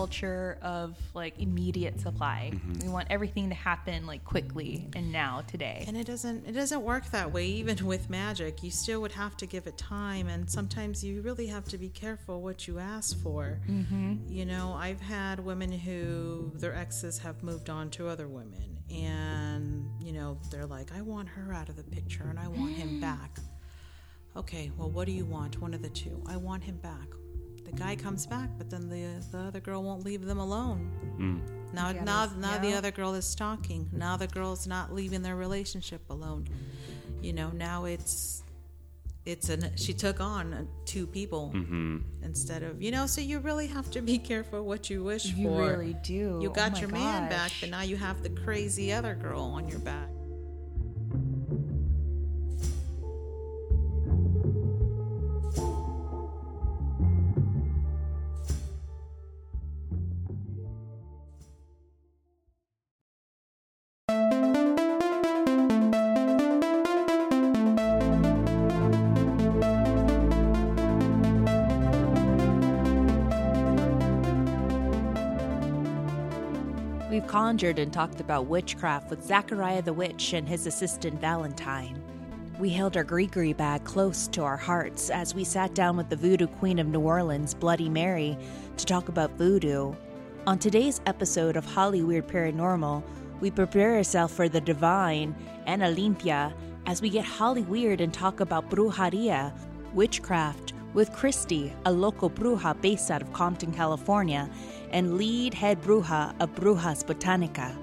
culture of like immediate supply. Mm-hmm. We want everything to happen like quickly and now today. And it doesn't it doesn't work that way even with magic. You still would have to give it time and sometimes you really have to be careful what you ask for. Mm-hmm. You know, I've had women who their exes have moved on to other women and you know, they're like, "I want her out of the picture and I want him back." Okay, well, what do you want? One of the two. I want him back. The guy comes back, but then the the other girl won't leave them alone. Now, Yeah, now, that's- now the other girl is stalking. Now the girl's not leaving their relationship alone. You know, now it's it's an she took on uh, two people instead of you know. So you really have to be careful what you wish You for. You really do. You Oh got my your man back, but now you have the crazy other girl on your back. Conjured and talked about witchcraft with Zachariah the Witch and his assistant Valentine. We held our Grigri bag close to our hearts as we sat down with the voodoo queen of New Orleans, Bloody Mary, to talk about voodoo. On today's episode of Holly Weird Paranormal, we prepare ourselves for the divine and Olympia as we get Holly Weird and talk about brujeria, witchcraft, with Christy, a local bruja based out of Compton, California, and lead head bruja of Brujas Botanica.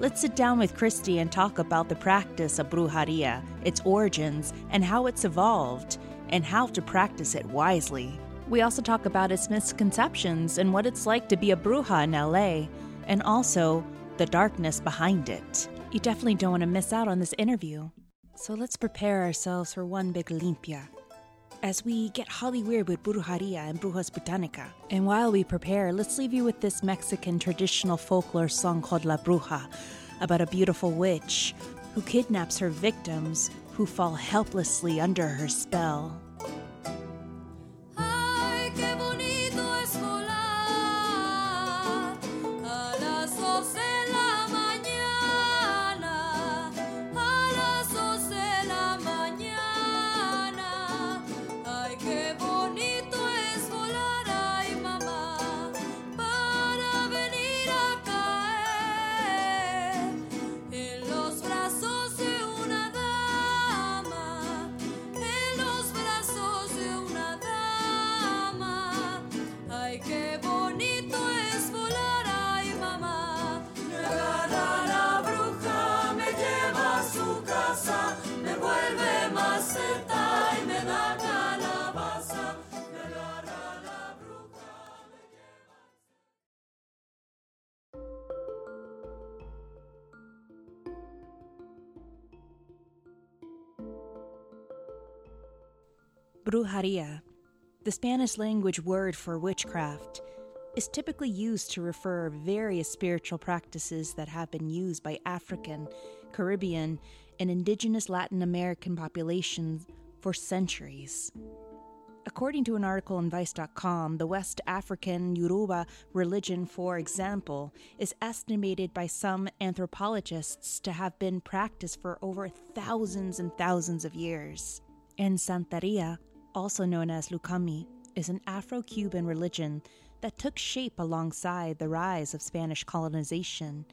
Let's sit down with Christy and talk about the practice of brujeria, its origins, and how it's evolved, and how to practice it wisely. We also talk about its misconceptions and what it's like to be a bruja in LA, and also the darkness behind it. You definitely don't want to miss out on this interview. So let's prepare ourselves for one big limpia as we get Holly Weird with Brujeria and Brujas Botanica. And while we prepare, let's leave you with this Mexican traditional folklore song called La Bruja about a beautiful witch who kidnaps her victims who fall helplessly under her spell. Brujeria, the Spanish language word for witchcraft, is typically used to refer various spiritual practices that have been used by African, Caribbean, and indigenous Latin American populations for centuries. According to an article on Vice.com, the West African Yoruba religion, for example, is estimated by some anthropologists to have been practiced for over thousands and thousands of years. And Santeria, also known as Lucumí, is an Afro Cuban religion that took shape alongside the rise of Spanish colonization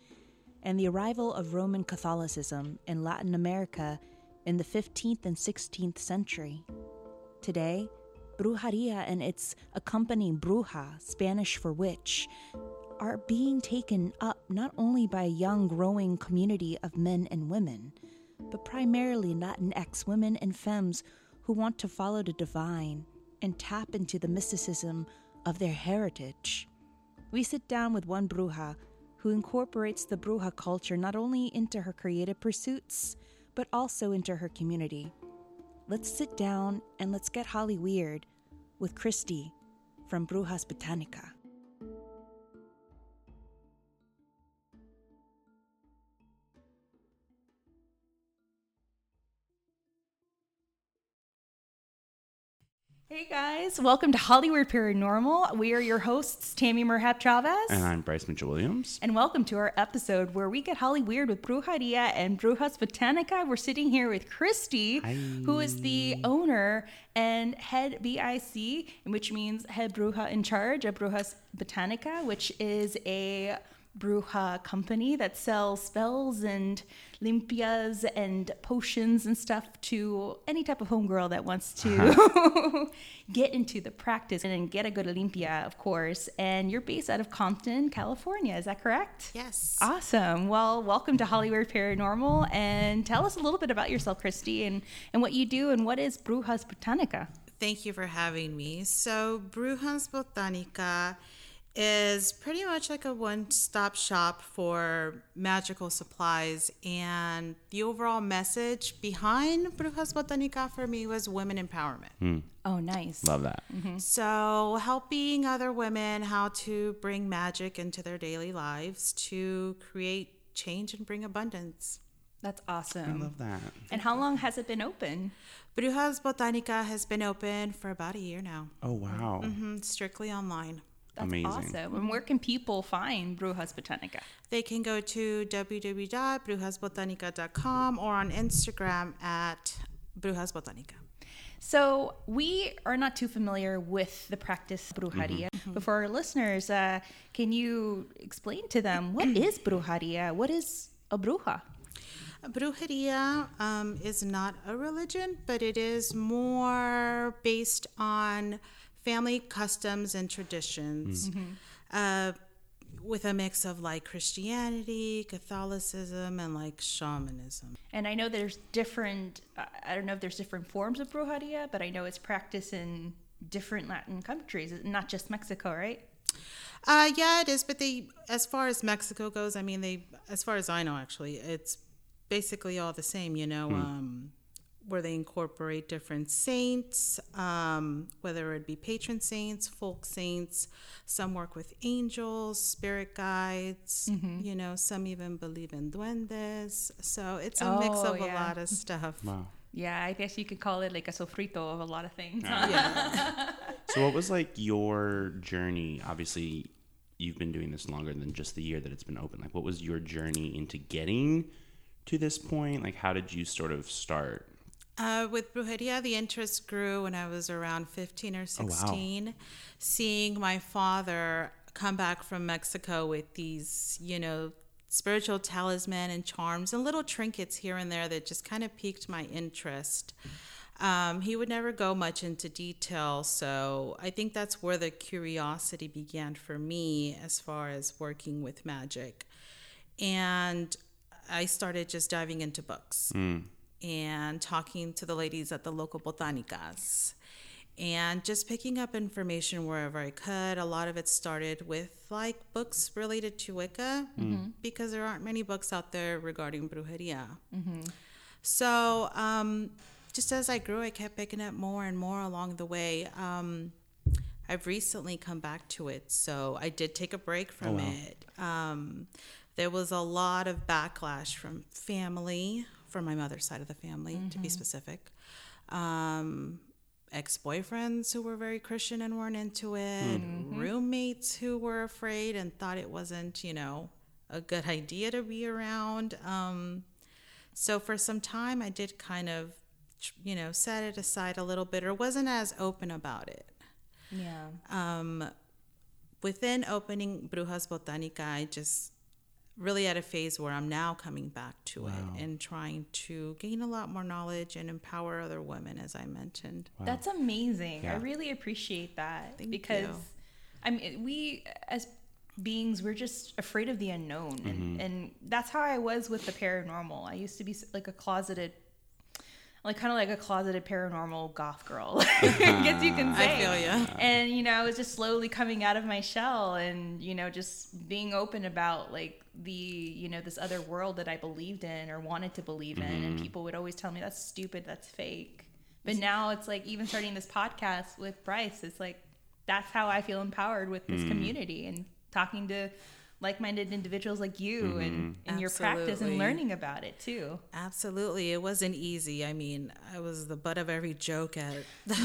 and the arrival of Roman Catholicism in Latin America in the 15th and 16th century. Today, brujeria and its accompanying bruja, Spanish for witch, are being taken up not only by a young growing community of men and women, but primarily Latinx women and femmes who want to follow the divine and tap into the mysticism of their heritage. We sit down with one bruja who incorporates the bruja culture not only into her creative pursuits, but also into her community. Let's sit down and let's get Holly Weird with Christy from Brujas Botanica. Hey guys, welcome to Hollywood Paranormal. We are your hosts, Tammy Merhab Chavez. And I'm Bryce Mitchell Williams. And welcome to our episode where we get Holly Weird with Brujeria and Brujas Botanica. We're sitting here with Christy, who is the owner and head BIC, which means head bruja in charge of Brujas Botanica, which is a bruja company that sells spells and limpias and potions and stuff to any type of homegirl that wants to uh-huh. get into the practice and get a good limpia, of course. And you're based out of Compton, California. Is that correct? Yes. Awesome. Well, welcome to Hollywood Paranormal and tell us a little bit about yourself, Christy, and, and what you do and what is Brujas Botanica. Thank you for having me. So, Brujas Botanica is pretty much like a one stop shop for magical supplies. And the overall message behind Brujas Botanica for me was women empowerment. Oh, nice. Love that. So, helping other women how to bring magic into their daily lives to create change and bring abundance. That's awesome. I love that. And how long has it been open? Brujas Botanica has been open for about a year now, Oh, wow. Mhm, strictly online. That's Amazing. awesome. And where can people find Brujas Botanica? They can go to www.brujasbotanica.com or on Instagram at Brujas Botanica. So we are not too familiar with the practice brujeria. But for our listeners, uh, can you explain to them what is brujeria? What is a bruja? Brujeria um, is not a religion, but it is more based on family customs and traditions. Uh, with a mix of like Christianity, Catholicism, and like shamanism. And I know there's different. Uh, I don't know if there's different forms of brujeria, but I know it's practiced in different Latin countries, not just Mexico, right? Uh, yeah, it is. But they, as far as Mexico goes, I mean, they, as far as I know, actually, it's basically all the same. You know, um, where they incorporate different saints, um, whether it be patron saints, folk saints. Some work with angels, spirit guides. You know, some even believe in duendes. So it's a mix Oh, of yeah. a lot of stuff. Wow. Yeah, I guess you could call it like a sofrito of a lot of things. So, what was like your journey? Obviously, you've been doing this longer than just the year that it's been open. Like, what was your journey into getting to this point? Like, how did you sort of start? Uh, with brujeria, the interest grew when I was around 15 or Oh, wow. 16. Seeing my father come back from Mexico with these, you know, spiritual talisman and charms and little trinkets here and there that just kind of piqued my interest. Um, he would never go much into detail, so I think that's where the curiosity began for me as far as working with magic. And I started just diving into books and talking to the ladies at the local botanicas and just picking up information wherever I could. A lot of it started with like books related to Wicca because there aren't many books out there regarding brujeria. So, um, just as I grew, I kept picking up more and more along the way. Um, I've recently come back to it, so I did take a break from wow. it. Um, there was a lot of backlash from family, from my mother's side of the family, to be specific. Um, Ex boyfriends who were very Christian and weren't into it, roommates who were afraid and thought it wasn't, you know, a good idea to be around. Um, so for some time, I did kind of, you know, set it aside a little bit or wasn't as open about it. Yeah. Um, within opening Brujas Botanica, I just really at a phase where I'm now coming back to it and trying to gain a lot more knowledge and empower other women, as I mentioned. That's amazing. I really appreciate that Thank because you. I mean, we as beings, we're just afraid of the unknown, and, mm-hmm. and that's how I was with the paranormal. I used to be like a closeted, like kind of like a closeted paranormal goth girl, I guess you can say. I feel ya. And you know, I was just slowly coming out of my shell, and you know, just being open about like the you know this other world that I believed in or wanted to believe in, and mm-hmm. people would always tell me that's stupid, that's fake. But now it's like even starting this podcast with Bryce, it's like that's how I feel empowered with this mm. community and talking to like-minded individuals like you and in your practice and learning about it too. Absolutely, it wasn't easy. I mean, I was the butt of every joke at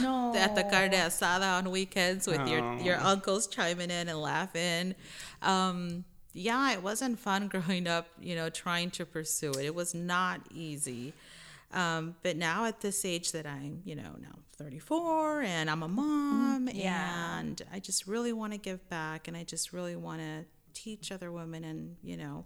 No. at the carne asada on weekends with your your uncles chiming in and laughing. Um, yeah, it wasn't fun growing up. You know, trying to pursue it. It was not easy. Um, but now at this age that I'm, you know, now 34 and I'm a mom Yeah. and I just really want to give back and I just really want to teach other women and, you know,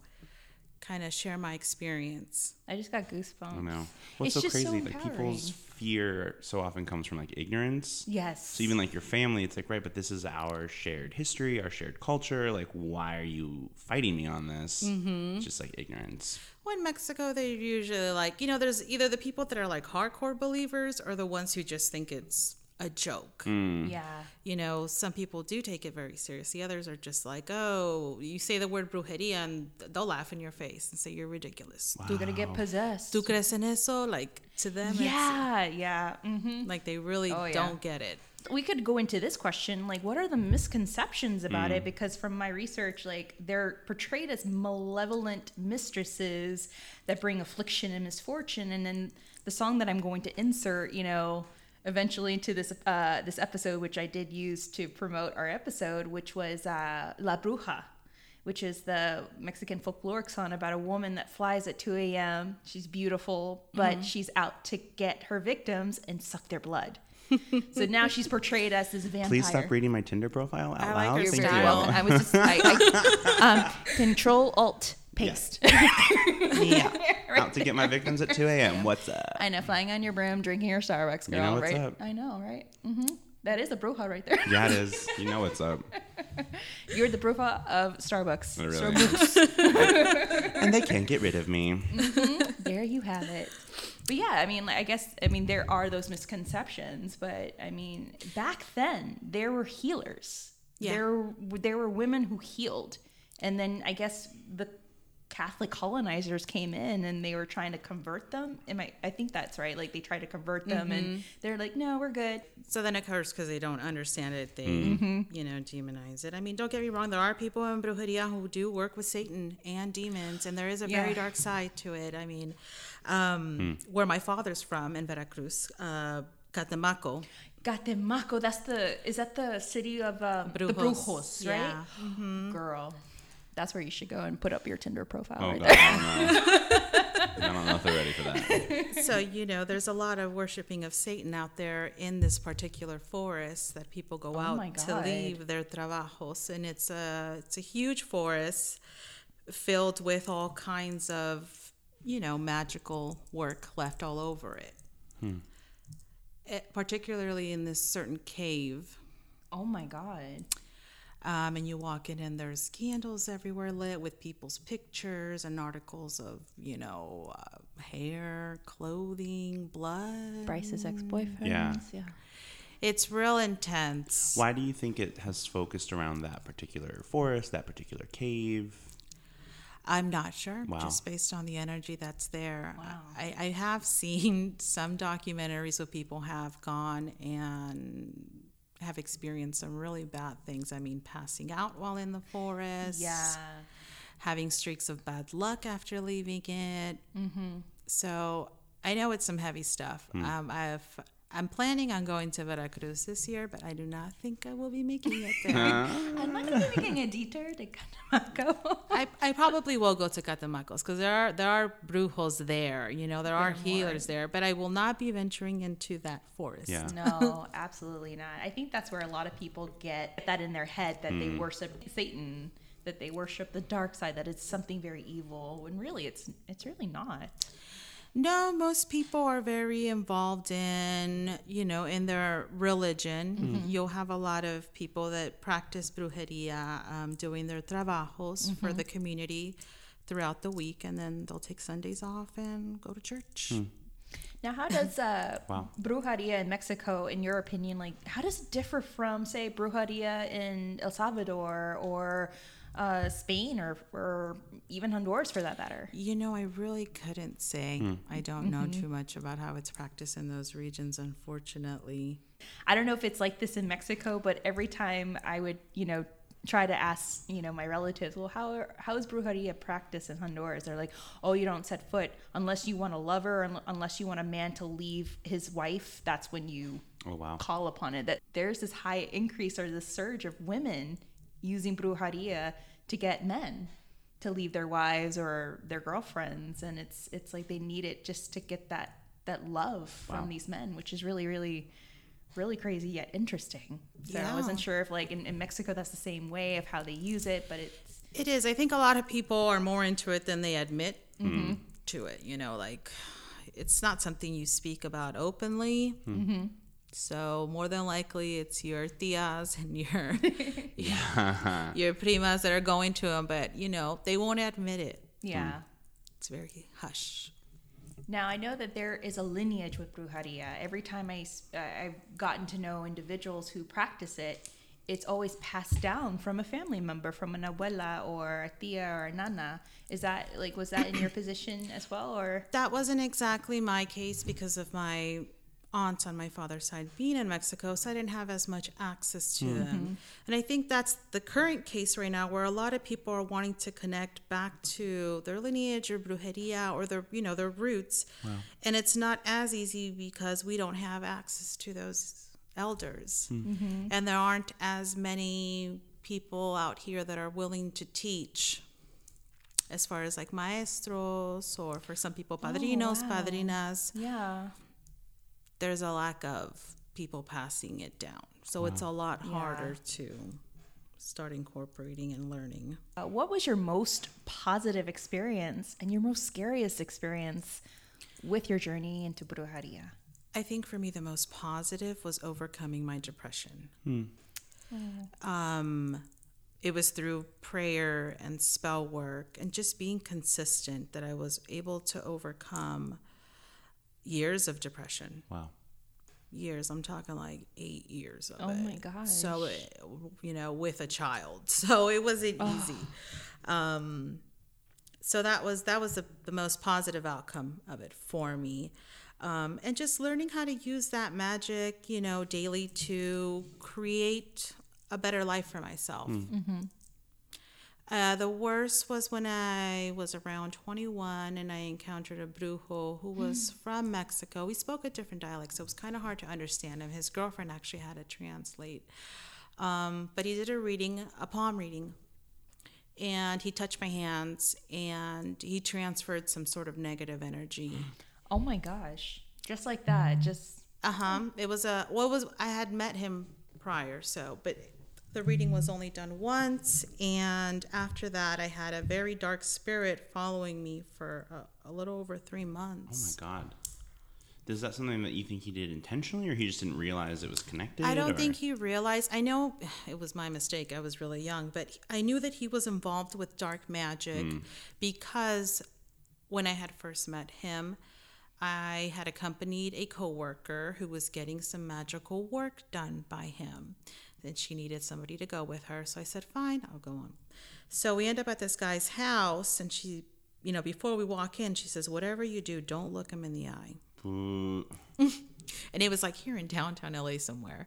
kind of share my experience. I just got goosebumps. I know. What's It's so just so crazy? like people's fear so often comes from like ignorance. Yes. So even like your family, it's like right, but this is our shared history, our shared culture. Like, why are you fighting me on this? Mm-hmm. It's just like ignorance. Well, in Mexico, they're usually like, you know, there's either the people that are like hardcore believers or the ones who just think it's a joke. yeah. You know, some people do take it very seriously. Others are just like, oh, you say the word brujeria and they'll laugh in your face and say you're ridiculous. You're gonna get possessed. ¿Tú crees en eso? Like, to them, yeah, yeah. hmm like they really Oh, yeah. don't get it. we could go into this question like what are the misconceptions about it because from my research like they're portrayed as malevolent mistresses that bring affliction and misfortune and then the song that i'm going to insert you know eventually to this uh this episode which i did use to promote our episode which was uh la bruja which is the Mexican folkloric song about a woman that flies at 2 a.m. She's beautiful, but she's out to get her victims and suck their blood. so now she's portrayed as this vampire. Please stop reading my Tinder profile out I like loud. your Thank very you. I was just I, I, um, control alt paste. yeah. Out to get my victims at 2 a.m. What's up? I know, flying on your broom, drinking your Starbucks, You girl. know what's right? up. I know, right? hmm That is a bruja right there. Yeah, it is. You know what's up. You're the bruja of Starbucks. It really Starbucks. and they can't get rid of me. there you have it. But yeah, I mean, like, I guess, I mean, there are those misconceptions, but I mean, back then there were healers. Yeah. There, there were women who healed, and then I guess the Catholic colonizers came in and they were trying to convert them. Am I? I think that's right. Like they tried to convert them, and they're like, "No, we're good." So then, of course, because they don't understand it, they, Mm-hmm. you know, demonize it. I mean, don't get me wrong. There are people in brujeria who do work with Satan and demons, and there is a very dark side to it. I mean, um, where my father's from in Veracruz, uh, Catemaco, Catemaco. That's the. Is that the city of um, the Brujos. Brujos, right? Yeah. Girl, that's where you should go and put up your Tinder profile. Oh, right God. there. I don't know. I don't know if they're ready for that. so you know there's a lot of worshiping of satan out there in this particular forest that people go Oh out to leave their trabajos and it's a it's a huge forest filled with all kinds of you know magical work left all over it It- particularly in this certain cave Oh my god. Um, and you walk in and there's candles everywhere lit with people's pictures and articles of you know uh, hair clothing blood Bryce's ex-boyfriend. Yeah. yeah. It's real intense. Why do you think it has focused around that particular forest, that particular cave? I'm not sure, Wow. just based on the energy that's there. Wow. I, I have seen some documentaries where people have gone and have experienced some really bad things. I mean, passing out while in the forest. Yeah. having streaks of bad luck after leaving it. Mm-hmm. So I know it's some heavy stuff. Hmm. Um, I've I'm planning on going to Veracruz this year, but I do not think I will be making it there. I'm not gonna be making a detour to Catemaco. I, I probably will go to Catamacos because there are there are brujos there. You know there are healers there, but I will not be venturing into that forest. Yeah. no, absolutely not. I think that's where a lot of people get that in their head that they hmm. worship Satan, that they worship the dark side, that it's something very evil. When really, it's it's really not. No, most people are very involved in, you know, in their religion. You'll have a lot of people that practice brujeria, um, doing their trabajos for the community throughout the week, and then they'll take Sundays off and go to church. Now, how does uh, Wow. brujeria in Mexico, in your opinion, like how does it differ from, say, brujeria in El Salvador or uh, Spain or or even Honduras, for that matter? You know, I really couldn't say. I don't know too much about how it's practiced in those regions, unfortunately. I don't know if it's like this in Mexico, but every time I would, you know, try to ask, you know, my relatives, well, how how is brujeria practiced in Honduras? They're like, oh, you don't set foot unless you want a lover, un- unless you want a man to leave his wife. That's when you Oh wow. call upon it. That there's this high increase or this surge of women using brujeria to get men to leave their wives or their girlfriends, and it's it's like they need it just to get that that love Wow. from these men, which is really really really crazy yet interesting. So I wasn't sure if like in, in Mexico that's the same way of how they use it, but it's It is. I think a lot of people are more into it than they admit mm-hmm. to it. You know, like it's not something you speak about openly. Mm-hmm. So more than likely, it's your tias and your your primas that are going to them, but you know they won't admit it. yeah. It's very hush. Now I know that there is a lineage with brujeria. Every time I s- uh, I've gotten to know individuals who practice it, it's always passed down from a family member, from an abuela or a tia or a nana. Is that like was that in your position as well, or That wasn't exactly my case because of my aunts on my father's side being in Mexico, so I didn't have as much access to mm-hmm. them. And I think that's the current case right now where a lot of people are wanting to connect back to their lineage or brujeria or their, you know, their roots. And it's not as easy because we don't have access to those elders. Hmm. Mm-hmm. And there aren't as many people out here that are willing to teach as far as like maestros or for some people oh, padrinos, wow. padrinas, yeah? There's a lack of people passing it down. So it's a lot harder to start incorporating and learning. Uh, what was your most positive experience and your most scariest experience with your journey into brujeria? I think for me, the most positive was overcoming my depression. Um, it was through prayer and spell work and just being consistent that I was able to overcome years of depression. Wow. years. I'm talking like eight years of Oh it. my gosh. So, it, you know, with a child, so it wasn't easy. Um, so that was that was the, the most positive outcome of it for me, um, and just learning how to use that magic, you know, daily to create a better life for myself. Uh, the worst was when I was around 21 and I encountered a brujo who was from Mexico. We spoke a different dialect, so it was kind of hard to understand him. His girlfriend actually had to translate. Um, but he did a reading, a palm reading, and he touched my hands and he transferred some sort of negative energy. Oh my gosh! Just like that, just Uh huh. It was a what was I had met him prior, so but the reading was only done once, and after that, I had a very dark spirit following me for a, a little over three months. Oh my god. Is that something that you think he did intentionally, or he just didn't realize it was connected? I don't or- think he realized. I know it was my mistake. I was really young, but I knew that he was involved with dark magic mm. because when I had first met him, I had accompanied a coworker who was getting some magical work done by him. Then she needed somebody to go with her, so I said, "Fine, I'll go on." So we end up at this guy's house, and she, you know, before we walk in, she says, "Whatever you do, don't look him in the eye." And it was like here in downtown LA somewhere.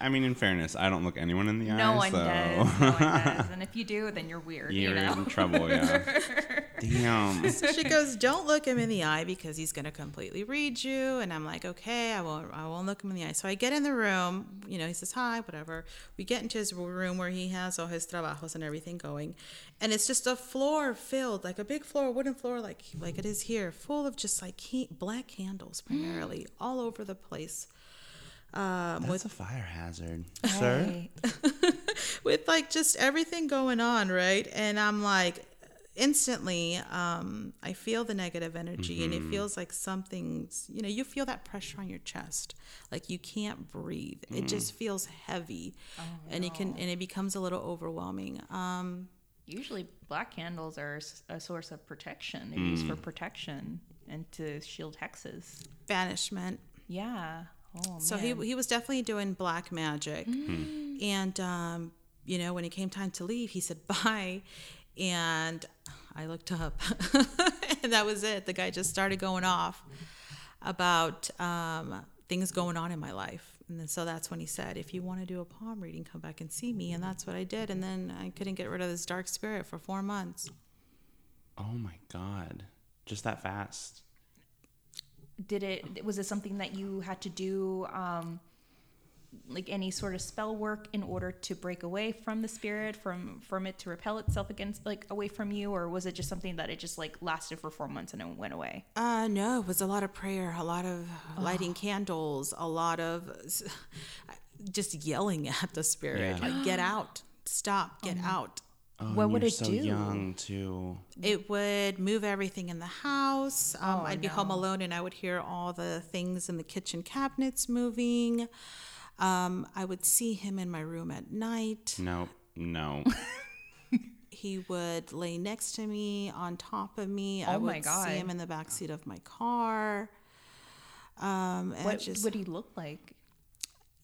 I mean, in fairness, I don't look anyone in the no eye. one so. does. No one does. And if you do, then you're weird. You're you know. in trouble, yeah. Damn. So she goes, "Don't look him in the eye because he's going to completely read you." And I'm like, "Okay, I won't. I won't look him in the eye." So I get in the room. You know, he says hi, whatever. We get into his room where he has all his trabajos and everything going, and it's just a floor filled, like a big floor, wooden floor, like like it is here, full of just like he, black candles, primarily all over the place. Um, That's a fire hazard, sir. With like just everything going on, right? And I'm like, instantly, um, I feel the negative energy, and it feels like something's, you know, you feel that pressure on your chest, like you can't breathe. It just feels heavy, and it can, and it becomes a little overwhelming. Um, Usually, black candles are a source of protection. They're used for protection and to shield hexes. banishment. Yeah. Oh So man. he he was definitely doing black magic, and um, you know when it came time to leave, he said bye, and I looked up, and that was it. The guy just started going off about um, things going on in my life, And then, so that's when he said, if you want to do a palm reading, come back and see me. And that's what I did. And then I couldn't get rid of this dark spirit for four months. Oh my god. Just that fast. Did it? Was it something that you had to do? Um, like any sort of spell work in order to break away from the spirit from from it to repel itself against like away from you or was it just something that it just like lasted for four months and then went away Uh, no, it was a lot of prayer, a lot of lighting candles, a lot of just yelling at the spirit, Yeah. like, get out, stop, get out. Oh, What would you're it so do? young too. It would move everything in the house. Um, Oh, I'd be home alone and I would hear all the things in the kitchen cabinets moving. Um, I would see him in my room at night. No, no. He would lay next to me, on top of me. I Oh would my God. see him in the back seat of my car. Um, and what just would he look like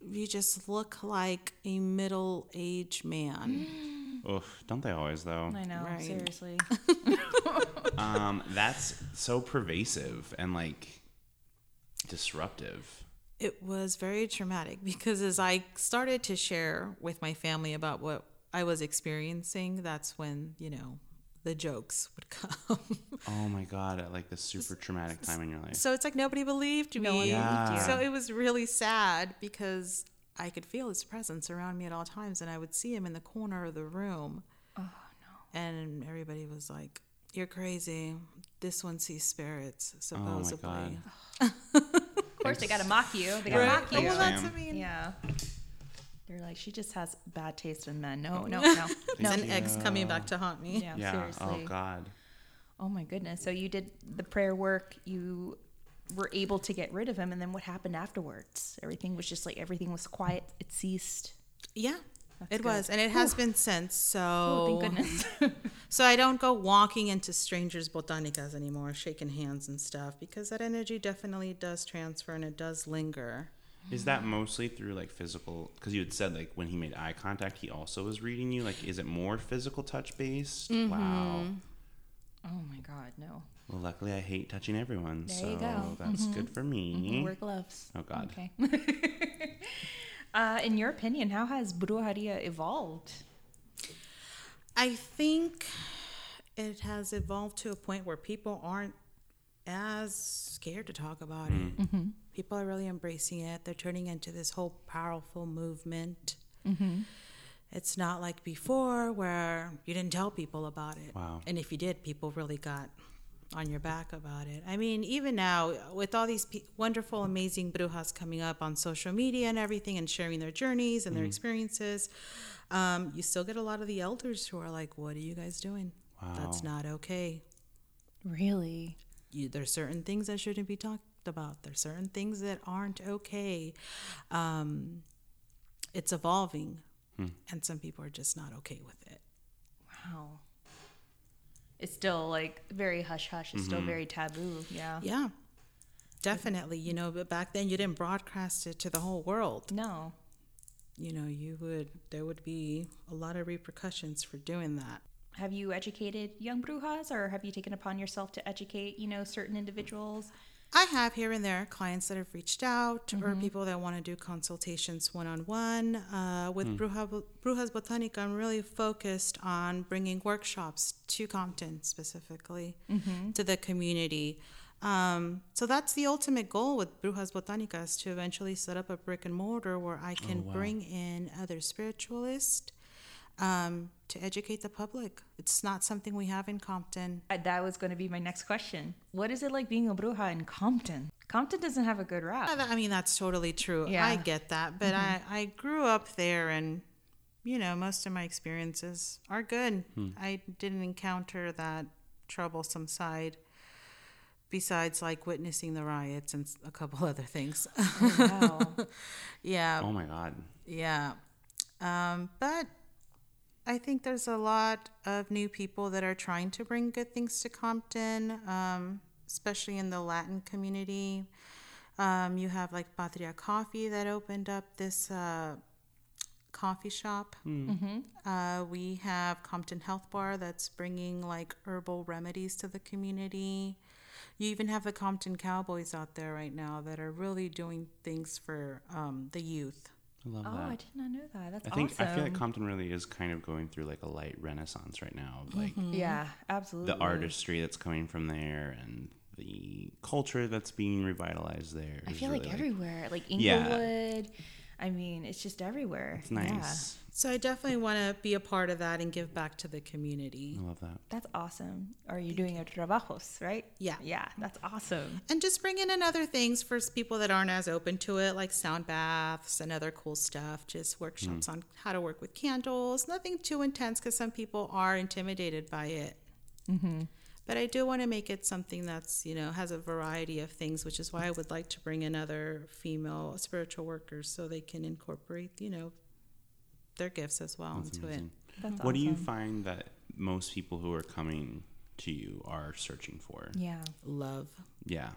you just look like a middle-aged man. Oof, don't they always though? i know Right. seriously Um, that's so pervasive and like disruptive. It was very traumatic because as I started to share with my family about what I was experiencing, that's when, you know, the jokes would come. Oh my god, at like this super traumatic time in your life. so it's like nobody believed me. No one Yeah. you. So it was really sad because I could feel his presence around me at all times and I would see him in the corner of the room. Oh no. And everybody was like, You're crazy. This one sees spirits, supposedly. Oh my supposedly. god. of course they gotta mock you they gotta Right. mock Oh, you well, that's, I Sam. mean, yeah they're like she just has bad taste in men no no no no an ex coming back to haunt me. yeah, Yeah. Oh, seriously Oh god. Oh my goodness. So you did the prayer work, you were able to get rid of him and then what happened afterwards? Everything was just like everything was quiet, it ceased. Yeah, it good. was, and it has been since. So, Oh, thank goodness. so I don't go walking into strangers' botanicas anymore, shaking hands and stuff, because that energy definitely does transfer and it does linger. Is that mostly through like physical? Because you had said like when he made eye contact, he also was reading you. Like, is it more physical touch based? Mm-hmm. Wow. oh my god, no. Well, luckily I hate touching everyone, There so you go. Mm-hmm. that's good for me. Wear gloves. Oh God. Okay. uh, in your opinion, how has Brujeria evolved? I think it has evolved to a point where people aren't as scared to talk about it. Mm-hmm. Mm-hmm. People are really embracing it. They're turning into this whole powerful movement. Mm-hmm. It's not like before where you didn't tell people about it. Wow. And if you did, people really got on your back about it. I mean, even now, with all these pe- wonderful, amazing brujas coming up on social media and everything and sharing their journeys and their experiences, um, you still get a lot of the elders who are like, What are you guys doing? That's not okay. Really? You, there's certain things that shouldn't be talked about. There's certain things that aren't okay. Um, it's evolving, and some people are just not okay with it. Wow. It's still like very hush hush. It's still mm-hmm. very taboo. Yeah. Yeah, definitely. You know, but back then you didn't broadcast it to the whole world. No. You know, you would there would be a lot of repercussions for doing that. Have you educated young brujas or have you taken upon yourself to educate, you know, certain individuals? I have here and there clients that have reached out or mm-hmm. people that want to do consultations one on one. With mm. Bruja, Brujas Botanica, I'm really focused on bringing workshops to Compton specifically mm-hmm. to the community. Um, so that's the ultimate goal with Brujas Botanica is to eventually set up a brick and mortar where I oh, can bring in other spiritualists um, to educate the public. It's not something we have in Compton. Uh, That was going to be my next question. What is it like being a bruja in Compton? Compton doesn't have a good rap. I mean, that's totally true. Yeah. I get that. But I, I grew up there and, you know, most of my experiences are good. I didn't encounter that troublesome side besides like witnessing the riots and a couple other things. Wow. yeah. Oh my God. Yeah. Um, but I think there's a lot of new people that are trying to bring good things to Compton, um, especially in the Latin community. Um, you have like Patria Coffee that opened up this uh, coffee shop. Uh, we have Compton Health Bar that's bringing like herbal remedies to the community. You even have the Compton Cowboys out there right now that are really doing things for um, the youth. I love Oh, that. I did not know that. That's I think awesome. I feel like Compton really is kind of going through like a light renaissance right now of like mm-hmm. yeah, absolutely. the artistry that's coming from there and the culture that's being revitalized there. I feel really, like everywhere, like Yeah. Inglewood. I mean, it's just everywhere. It's nice. So I definitely want to be a part of that and give back to the community. I love that. That's awesome. Are you doing your trabajos, right? Yeah. Yeah, that's awesome. And just bringing in other things for people that aren't as open to it, like sound baths and other cool stuff. Just workshops mm. on how to work with candles. Nothing too intense because some people are intimidated by it. Mm-hmm. But I do want to make it something that's, you know, has a variety of things, which is why I would like to bring in other female spiritual workers so they can incorporate, you know, their gifts as well That's into amazing. That's What do you find that most people who are coming to you are searching for? Yeah. Love. Yeah.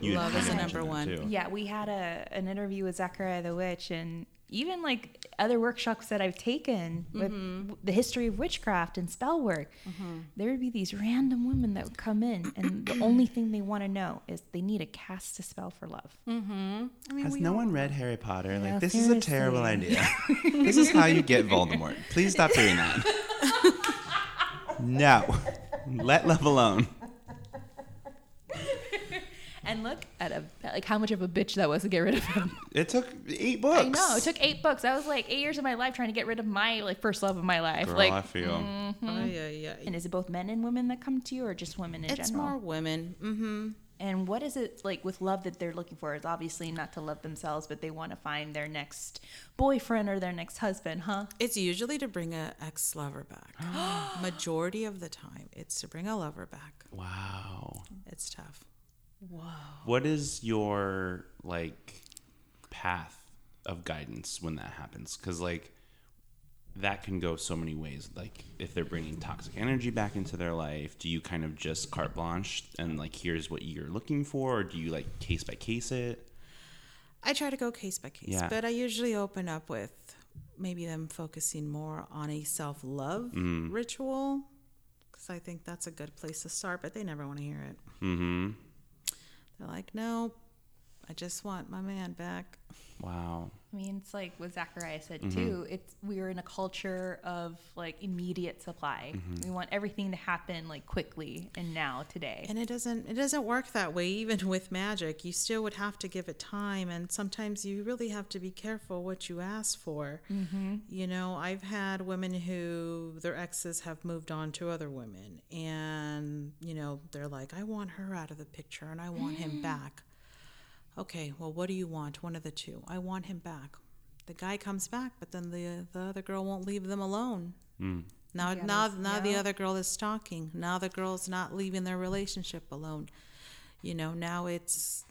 You Love is of the number one. too. Yeah, we had a an interview with Zachariah the Witch, and even like other workshops that I've taken with mm-hmm. w- the history of witchcraft and spell work, mm-hmm. there would be these random women that would come in, and the only thing they want to know is they need a cast a spell for love. Mm-hmm. I mean, Has no all- one read Harry Potter? Yeah, like, this is a terrible idea. this is how you get Voldemort. Please stop doing that. no. Let love alone. And look at a like how much of a bitch that was to get rid of him. It took eight books. I know it took eight books. That was like eight years of my life trying to get rid of my like first love of my life. Girl, like, I feel. Oh, yeah, yeah. and is it both men and women that come to you, or just women in It's general? more women. Mm-hmm. And what is it like with love that they're looking for? Is obviously not to love themselves, but they want to find their next boyfriend or their next husband, huh? It's usually to bring a ex lover back. Majority of the time, it's to bring a lover back. Wow. It's tough. What is your like path of guidance when that happens? Because like that can go so many ways. Like if they're bringing toxic energy back into their life, do you kind of just carte blanche and like here's what you're looking for, or do you like case by case it? I try to go case by case, Yeah. but I usually open up with maybe them focusing more on a self love ritual because I think that's a good place to start, but they never want to hear it. Mm-hmm. They're like, no, I just want my man back. Wow. I mean, it's like what Zachariah said Mm-hmm. too. It's we're in a culture of like immediate supply. Mm-hmm. We want everything to happen like quickly and now today. And it doesn't it doesn't work that way even with magic. You still would have to give it time and sometimes you really have to be careful what you ask for. Mm-hmm. You know, I've had women who their exes have moved on to other women and you know, they're like, "I want her out of the picture and I want him back." Okay, well, what do you want? One of the two. I want him back. The guy comes back, but then the the other girl won't leave them alone. Hmm. Now, now, that's- now the yeah. other girl is stalking. Now the girl's not leaving their relationship alone. You know, now it's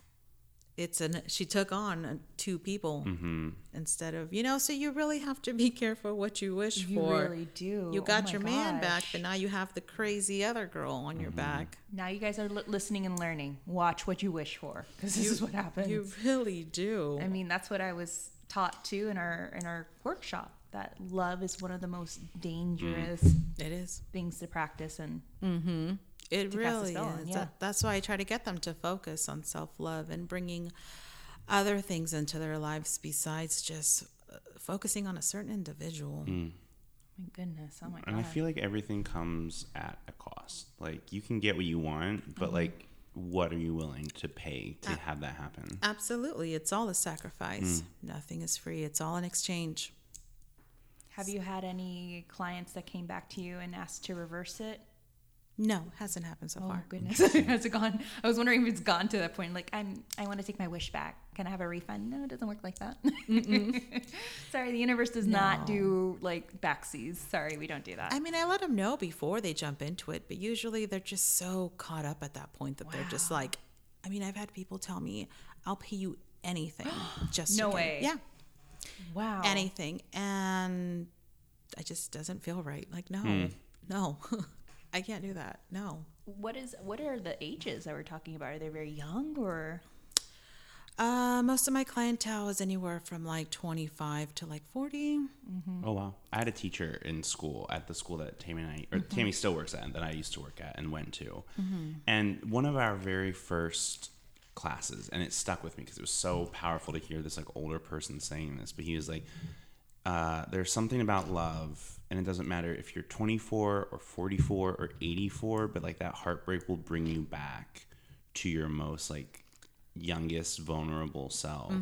it's an she took on uh, two people mm-hmm. instead of you know. So you really have to be careful what you wish for. You for. really do. You Oh got my your man back, but now you have the crazy other girl on your mm-hmm. back. now you guys are li- listening and learning. Watch what you wish for, because this is what happens. You really do. I mean, that's what I was taught too in our in our workshop. That love is one of the most dangerous mm-hmm. it is. things to practice, and It to cast a really spell is. on, yeah. That's why I try to get them to focus on self love and bringing other things into their lives besides just uh, focusing on a certain individual. my goodness, oh my God. And I feel like everything comes at a cost. Like you can get what you want, Mm-hmm. but like what are you willing to pay to have that happen? Absolutely. It's all a sacrifice. Nothing is free, it's all an exchange. have you had any clients that came back to you and asked to reverse it? No, hasn't happened so Oh far. goodness, has it gone? I was wondering if it's gone to that point. Like, I'm, I want to take my wish back. Can I have a refund? No, it doesn't work like that. Sorry, the universe does not do like backsies. Sorry, we don't do that. I mean, I let them know before they jump into it, but usually they're just so caught up at that point that they're just like, I mean, I've had people tell me, I'll pay you anything just to No get-" way. Yeah, wow. anything. And it just doesn't feel right. Like, no, Hmm. no, I can't do that. No. What is? What are the ages that we're talking about? Are they very young or? Uh, most of my clientele is anywhere from like 25 to like 40. Oh wow! I had a teacher in school at the school that Tammy and I, or Tammy still works at, and that I used to work at and went to. And one of our very first classes, and it stuck with me because it was so powerful to hear this like older person saying this. But he was like, uh, "There's something about love, and it doesn't matter if you're 24 or 44 or 84, but like that heartbreak will bring you back to your most like youngest vulnerable self."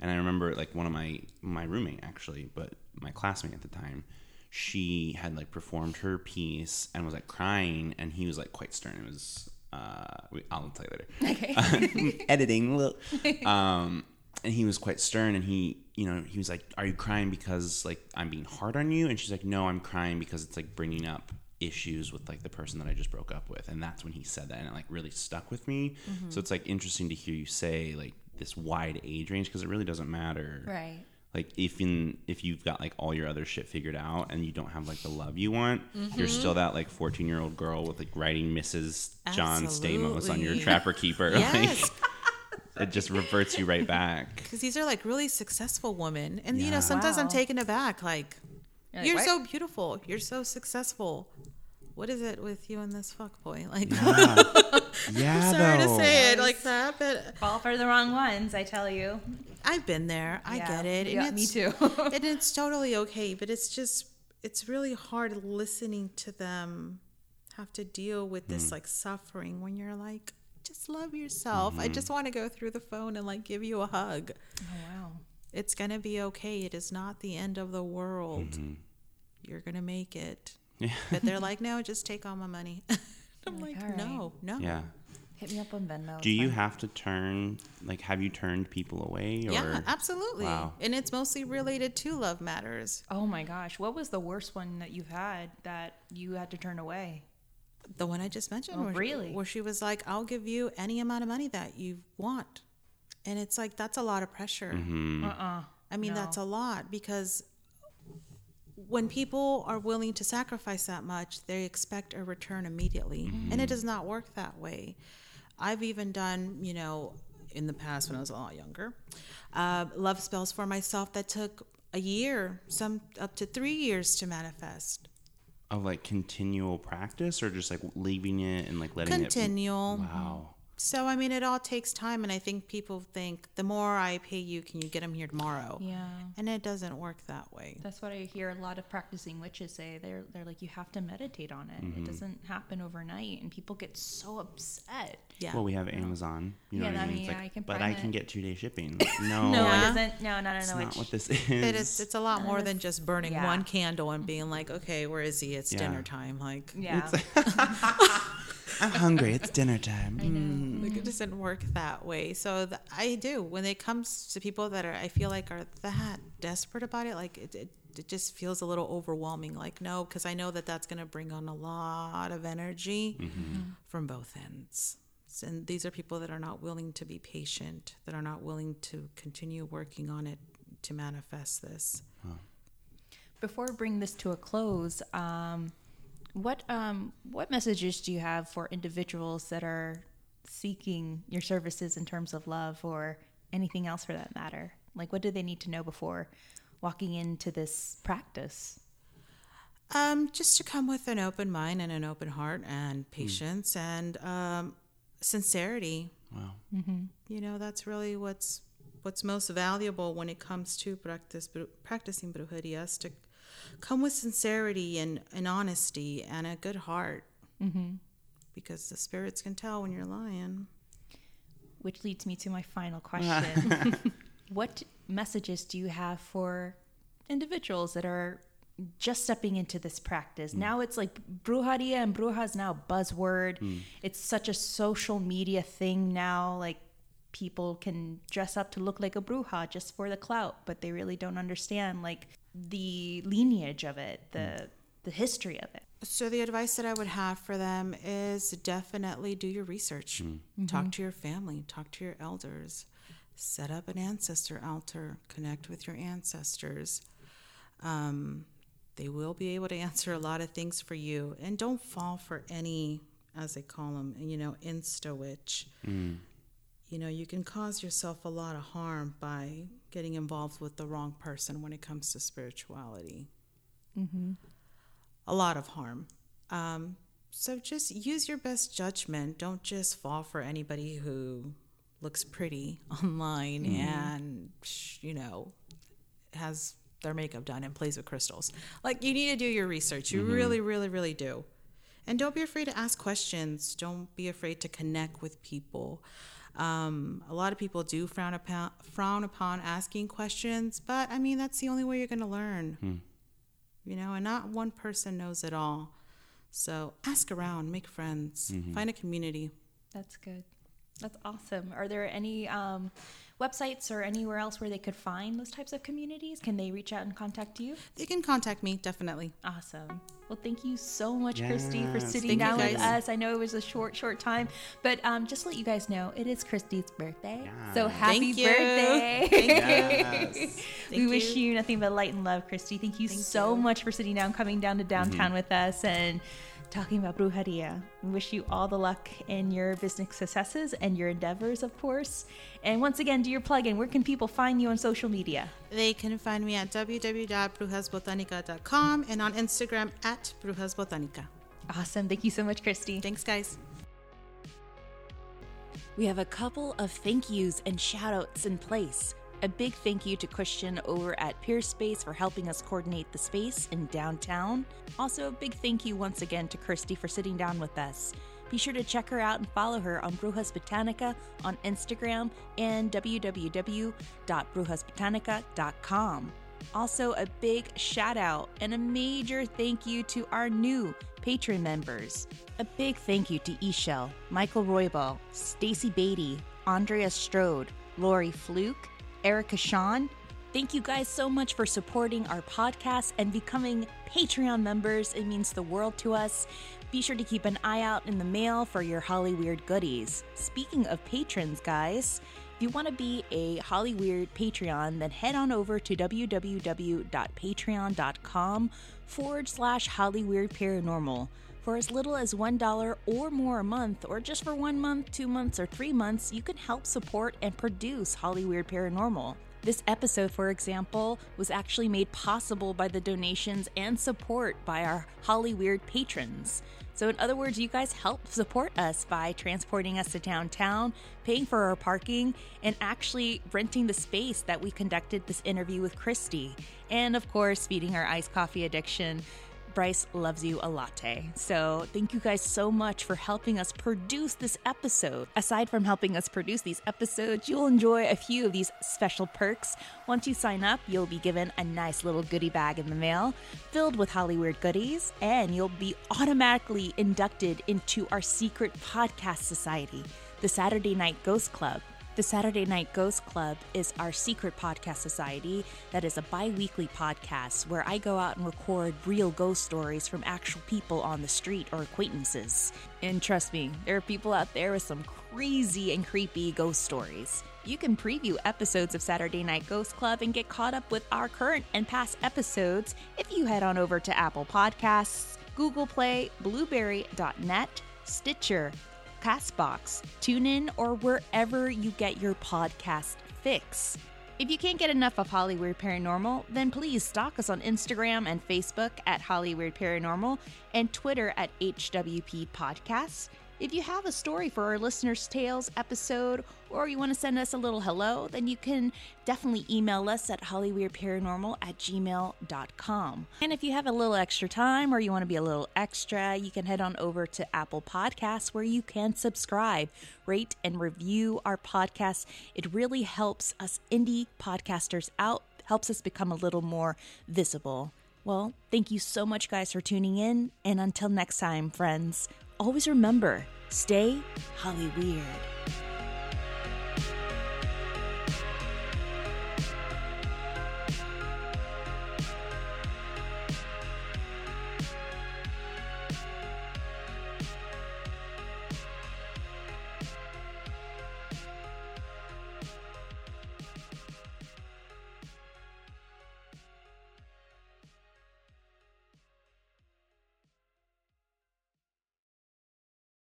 And I remember like one of my my roommate actually, but my classmate at the time, she had like performed her piece and was like crying, and he was like quite stern. It was uh, I'll tell you later. Okay. Editing. Um, and he was quite stern, and he you know he was like, "Are you crying because like I'm being hard on you?" And she's like, "No, I'm crying because it's like bringing up." issues with like the person that I just broke up with and that's when he said that and it like really stuck with me mm-hmm. so it's like interesting to hear you say like this wide age range because it really doesn't matter Right. like if in if you've got like all your other shit figured out and you don't have like the love you want you're mm-hmm. still that like 14 year old girl with like writing mrs john stamos on your trapper keeper Yes. like it just reverts you right back Because these are like really successful women. And, you know, sometimes I'm taken aback. Like, You're like, you're "What?" so beautiful. You're so successful. What is it with you and this fuck boy? Like, yeah sorry to say it like that, but Fall for the wrong ones, I tell you. I've been there. I Yeah. get it. And Yeah, me too. and it's totally okay, but it's just it's really hard listening to them have to deal with this mm. like suffering when you're like just love yourself. Mm-hmm. I just want to go through the phone and like give you a hug. Oh wow. It's going to be okay. It is not the end of the world. You're going to make it. Mm-hmm. Yeah. But they're like, "No, just take all my money." I'm Like, like, "All right." "No, no." yeah Hit me up on Venmo. do you fine. have to turn like have you turned people away or Yeah, absolutely. Wow. And it's mostly related to love matters. Oh my gosh, what was the worst one that you've had that you had to turn away? The one I just mentioned. Oh, where, really? Where she was like, I'll give you any amount of money that you want. And it's like, that's a lot of pressure. Mm-hmm. Uh-uh. I mean, No. that's a lot because when people are willing to sacrifice that much, they expect a return immediately. Mm-hmm. And it does not work that way. I've even done, you know, in the past when I was a lot younger, uh, love spells for myself that took a year, some up to three years to manifest. Of like continual practice or just like leaving it and like letting it Continual. wow So I mean, it all takes time, and I think people think the more I pay you, can you get them here tomorrow? Yeah. And it doesn't work that way. That's what I hear a lot of practicing witches say. They're they're like you have to meditate on it. Mm-hmm. It doesn't happen overnight, and people get so upset. Yeah. well we have amazon you know Yeah, what i I mean mean, it's yeah, like I can but prime i can get two day shipping no No, Yeah. it doesn't. No, no, no, it's not what this is it's it's a lot more than just burning yeah. one candle and being like, okay, where is he? It's Yeah. dinner time. Like, yeah. i'm hungry it's dinner time I Mm. like, it doesn't work that way. So th- I do when it comes to people that are I feel like are that desperate about it. Like it, it, it just feels a little overwhelming. Like no, because I know that that's going to bring on a lot of energy from both ends. And these are people that are not willing to be patient, that are not willing to continue working on it to manifest this. Before we bring this to a close, um, what um, what messages do you have for individuals that are seeking your services in terms of love or anything else for that matter? Like, what do they need to know before walking into this practice? Um, just to come with an open mind and an open heart and patience and um, sincerity. wow You know, that's really what's what's most valuable when it comes to practice practicing brujeria to come with sincerity and, and honesty and a good heart. Mm-hmm. Because the spirits can tell when you're lying. Which leads me to my final question. what messages do you have for individuals that are just stepping into this practice? Now it's like brujeria and bruja is now a buzzword. It's such a social media thing now. Like people can dress up to look like a bruja just for the clout, but they really don't understand like the lineage of it, the mm. the history of it. So the advice that I would have for them is definitely do your research. Mm. Talk mm-hmm. to your family, talk to your elders, set up an ancestor altar, connect with your ancestors. Um, they will be able to answer a lot of things for you, and don't fall for any, as they call them, you know, insta witch. Mm. You know, you can cause yourself a lot of harm by getting involved with the wrong person when it comes to spirituality. Mm-hmm. A lot of harm. Um, so just use your best judgment. Don't just fall for anybody who looks pretty online mm-hmm. and, you know, has their makeup done and plays with crystals. Like, you need to do your research. You mm-hmm. really, really, really do. And don't be afraid to ask questions. Don't be afraid to connect with people. Um, a lot of people do frown upon frown upon asking questions, but I mean that's the only way you're going to learn. You know, and not one person knows it all. So ask around, make friends, find a community. That's good. That's awesome. Are there any um, websites or anywhere else where they could find those types of communities? Can they reach out and contact you? They can contact me definitely. Awesome. Well, thank you so much, Christy, for sitting thank down with us. I know it was a short, short time, but um, just to let you guys know, it is Christy's birthday. So happy Thank you. birthday. Yes. we Thank wish you. you nothing but light and love, Christy. Thank you Thank so you. much for sitting down, coming down to downtown Mm-hmm. with us, and talking about brujeria. We wish you all the luck in your business successes and your endeavors, of course. And once again, do your plug in. Where can people find you on social media? They can find me at www.brujasbotanica.com and on Instagram at brujasbotanica. Awesome. Thank you so much, Christy. Thanks, guys. We have a couple of thank yous and shout outs in place. A big thank you to Christian over at Peerspace for helping us coordinate the space in downtown. Also, a big thank you once again to Christy for sitting down with us. Be sure to check her out and follow her on Brujas Botanica on Instagram and www.brujasbotanica.com. Also, a big shout out and a major thank you to our new patron members. A big thank you to Eshel, Michael Roybal, Stacy Beatty, Andrea Strode, Lori Fluke, Erica Shawn. Thank you guys so much for supporting our podcast and becoming Patreon members. It means the world to us. Be sure to keep an eye out in the mail for your Holly Weird goodies. Speaking of patrons, guys, if you want to be a Holly Weird Patreon, then head on over to www.patreon.com forward slash Holly Weird Paranormal. For as little as $1 or more a month, or just for one month, two months, or three months, you can help support and produce Holly Weird Paranormal. This episode, for example, was actually made possible by the donations and support by our Holly Weird patrons. So, in other words, you guys help support us by transporting us to downtown, paying for our parking, and actually renting the space that we conducted this interview with Christy. And of course, feeding our iced coffee addiction. Bryce loves you a latte. So, thank you guys so much for helping us produce this episode. Aside from helping us produce these episodes, you'll enjoy a few of these special perks. Once you sign up, you'll be given a nice little goodie bag in the mail filled with Holly Weird goodies, and you'll be automatically inducted into our secret podcast society, the Saturday Night Ghost Club. The Saturday Night Ghost Club is our secret podcast society that is a bi weekly podcast where I go out and record real ghost stories from actual people on the street or acquaintances. And trust me, there are people out there with some crazy and creepy ghost stories. You can preview episodes of Saturday Night Ghost Club and get caught up with our current and past episodes if you head on over to Apple Podcasts, Google Play, Blueberry.net, Stitcher, Castbox, TuneIn, or wherever you get your podcast fix. If you can't get enough of Holly Weird Paranormal, then please stalk us on Instagram and Facebook at Holly Weird Paranormal and Twitter at HWP Podcasts. If you have a story for our listeners' tales episode, or you want to send us a little hello, then you can definitely email us at hollyweirdparanormal at gmail.com. And if you have a little extra time or you want to be a little extra, you can head on over to Apple Podcasts where you can subscribe, rate, and review our podcast. It really helps us indie podcasters out, helps us become a little more visible. Well, thank you so much, guys, for tuning in. And until next time, friends, always remember stay Holly Weird.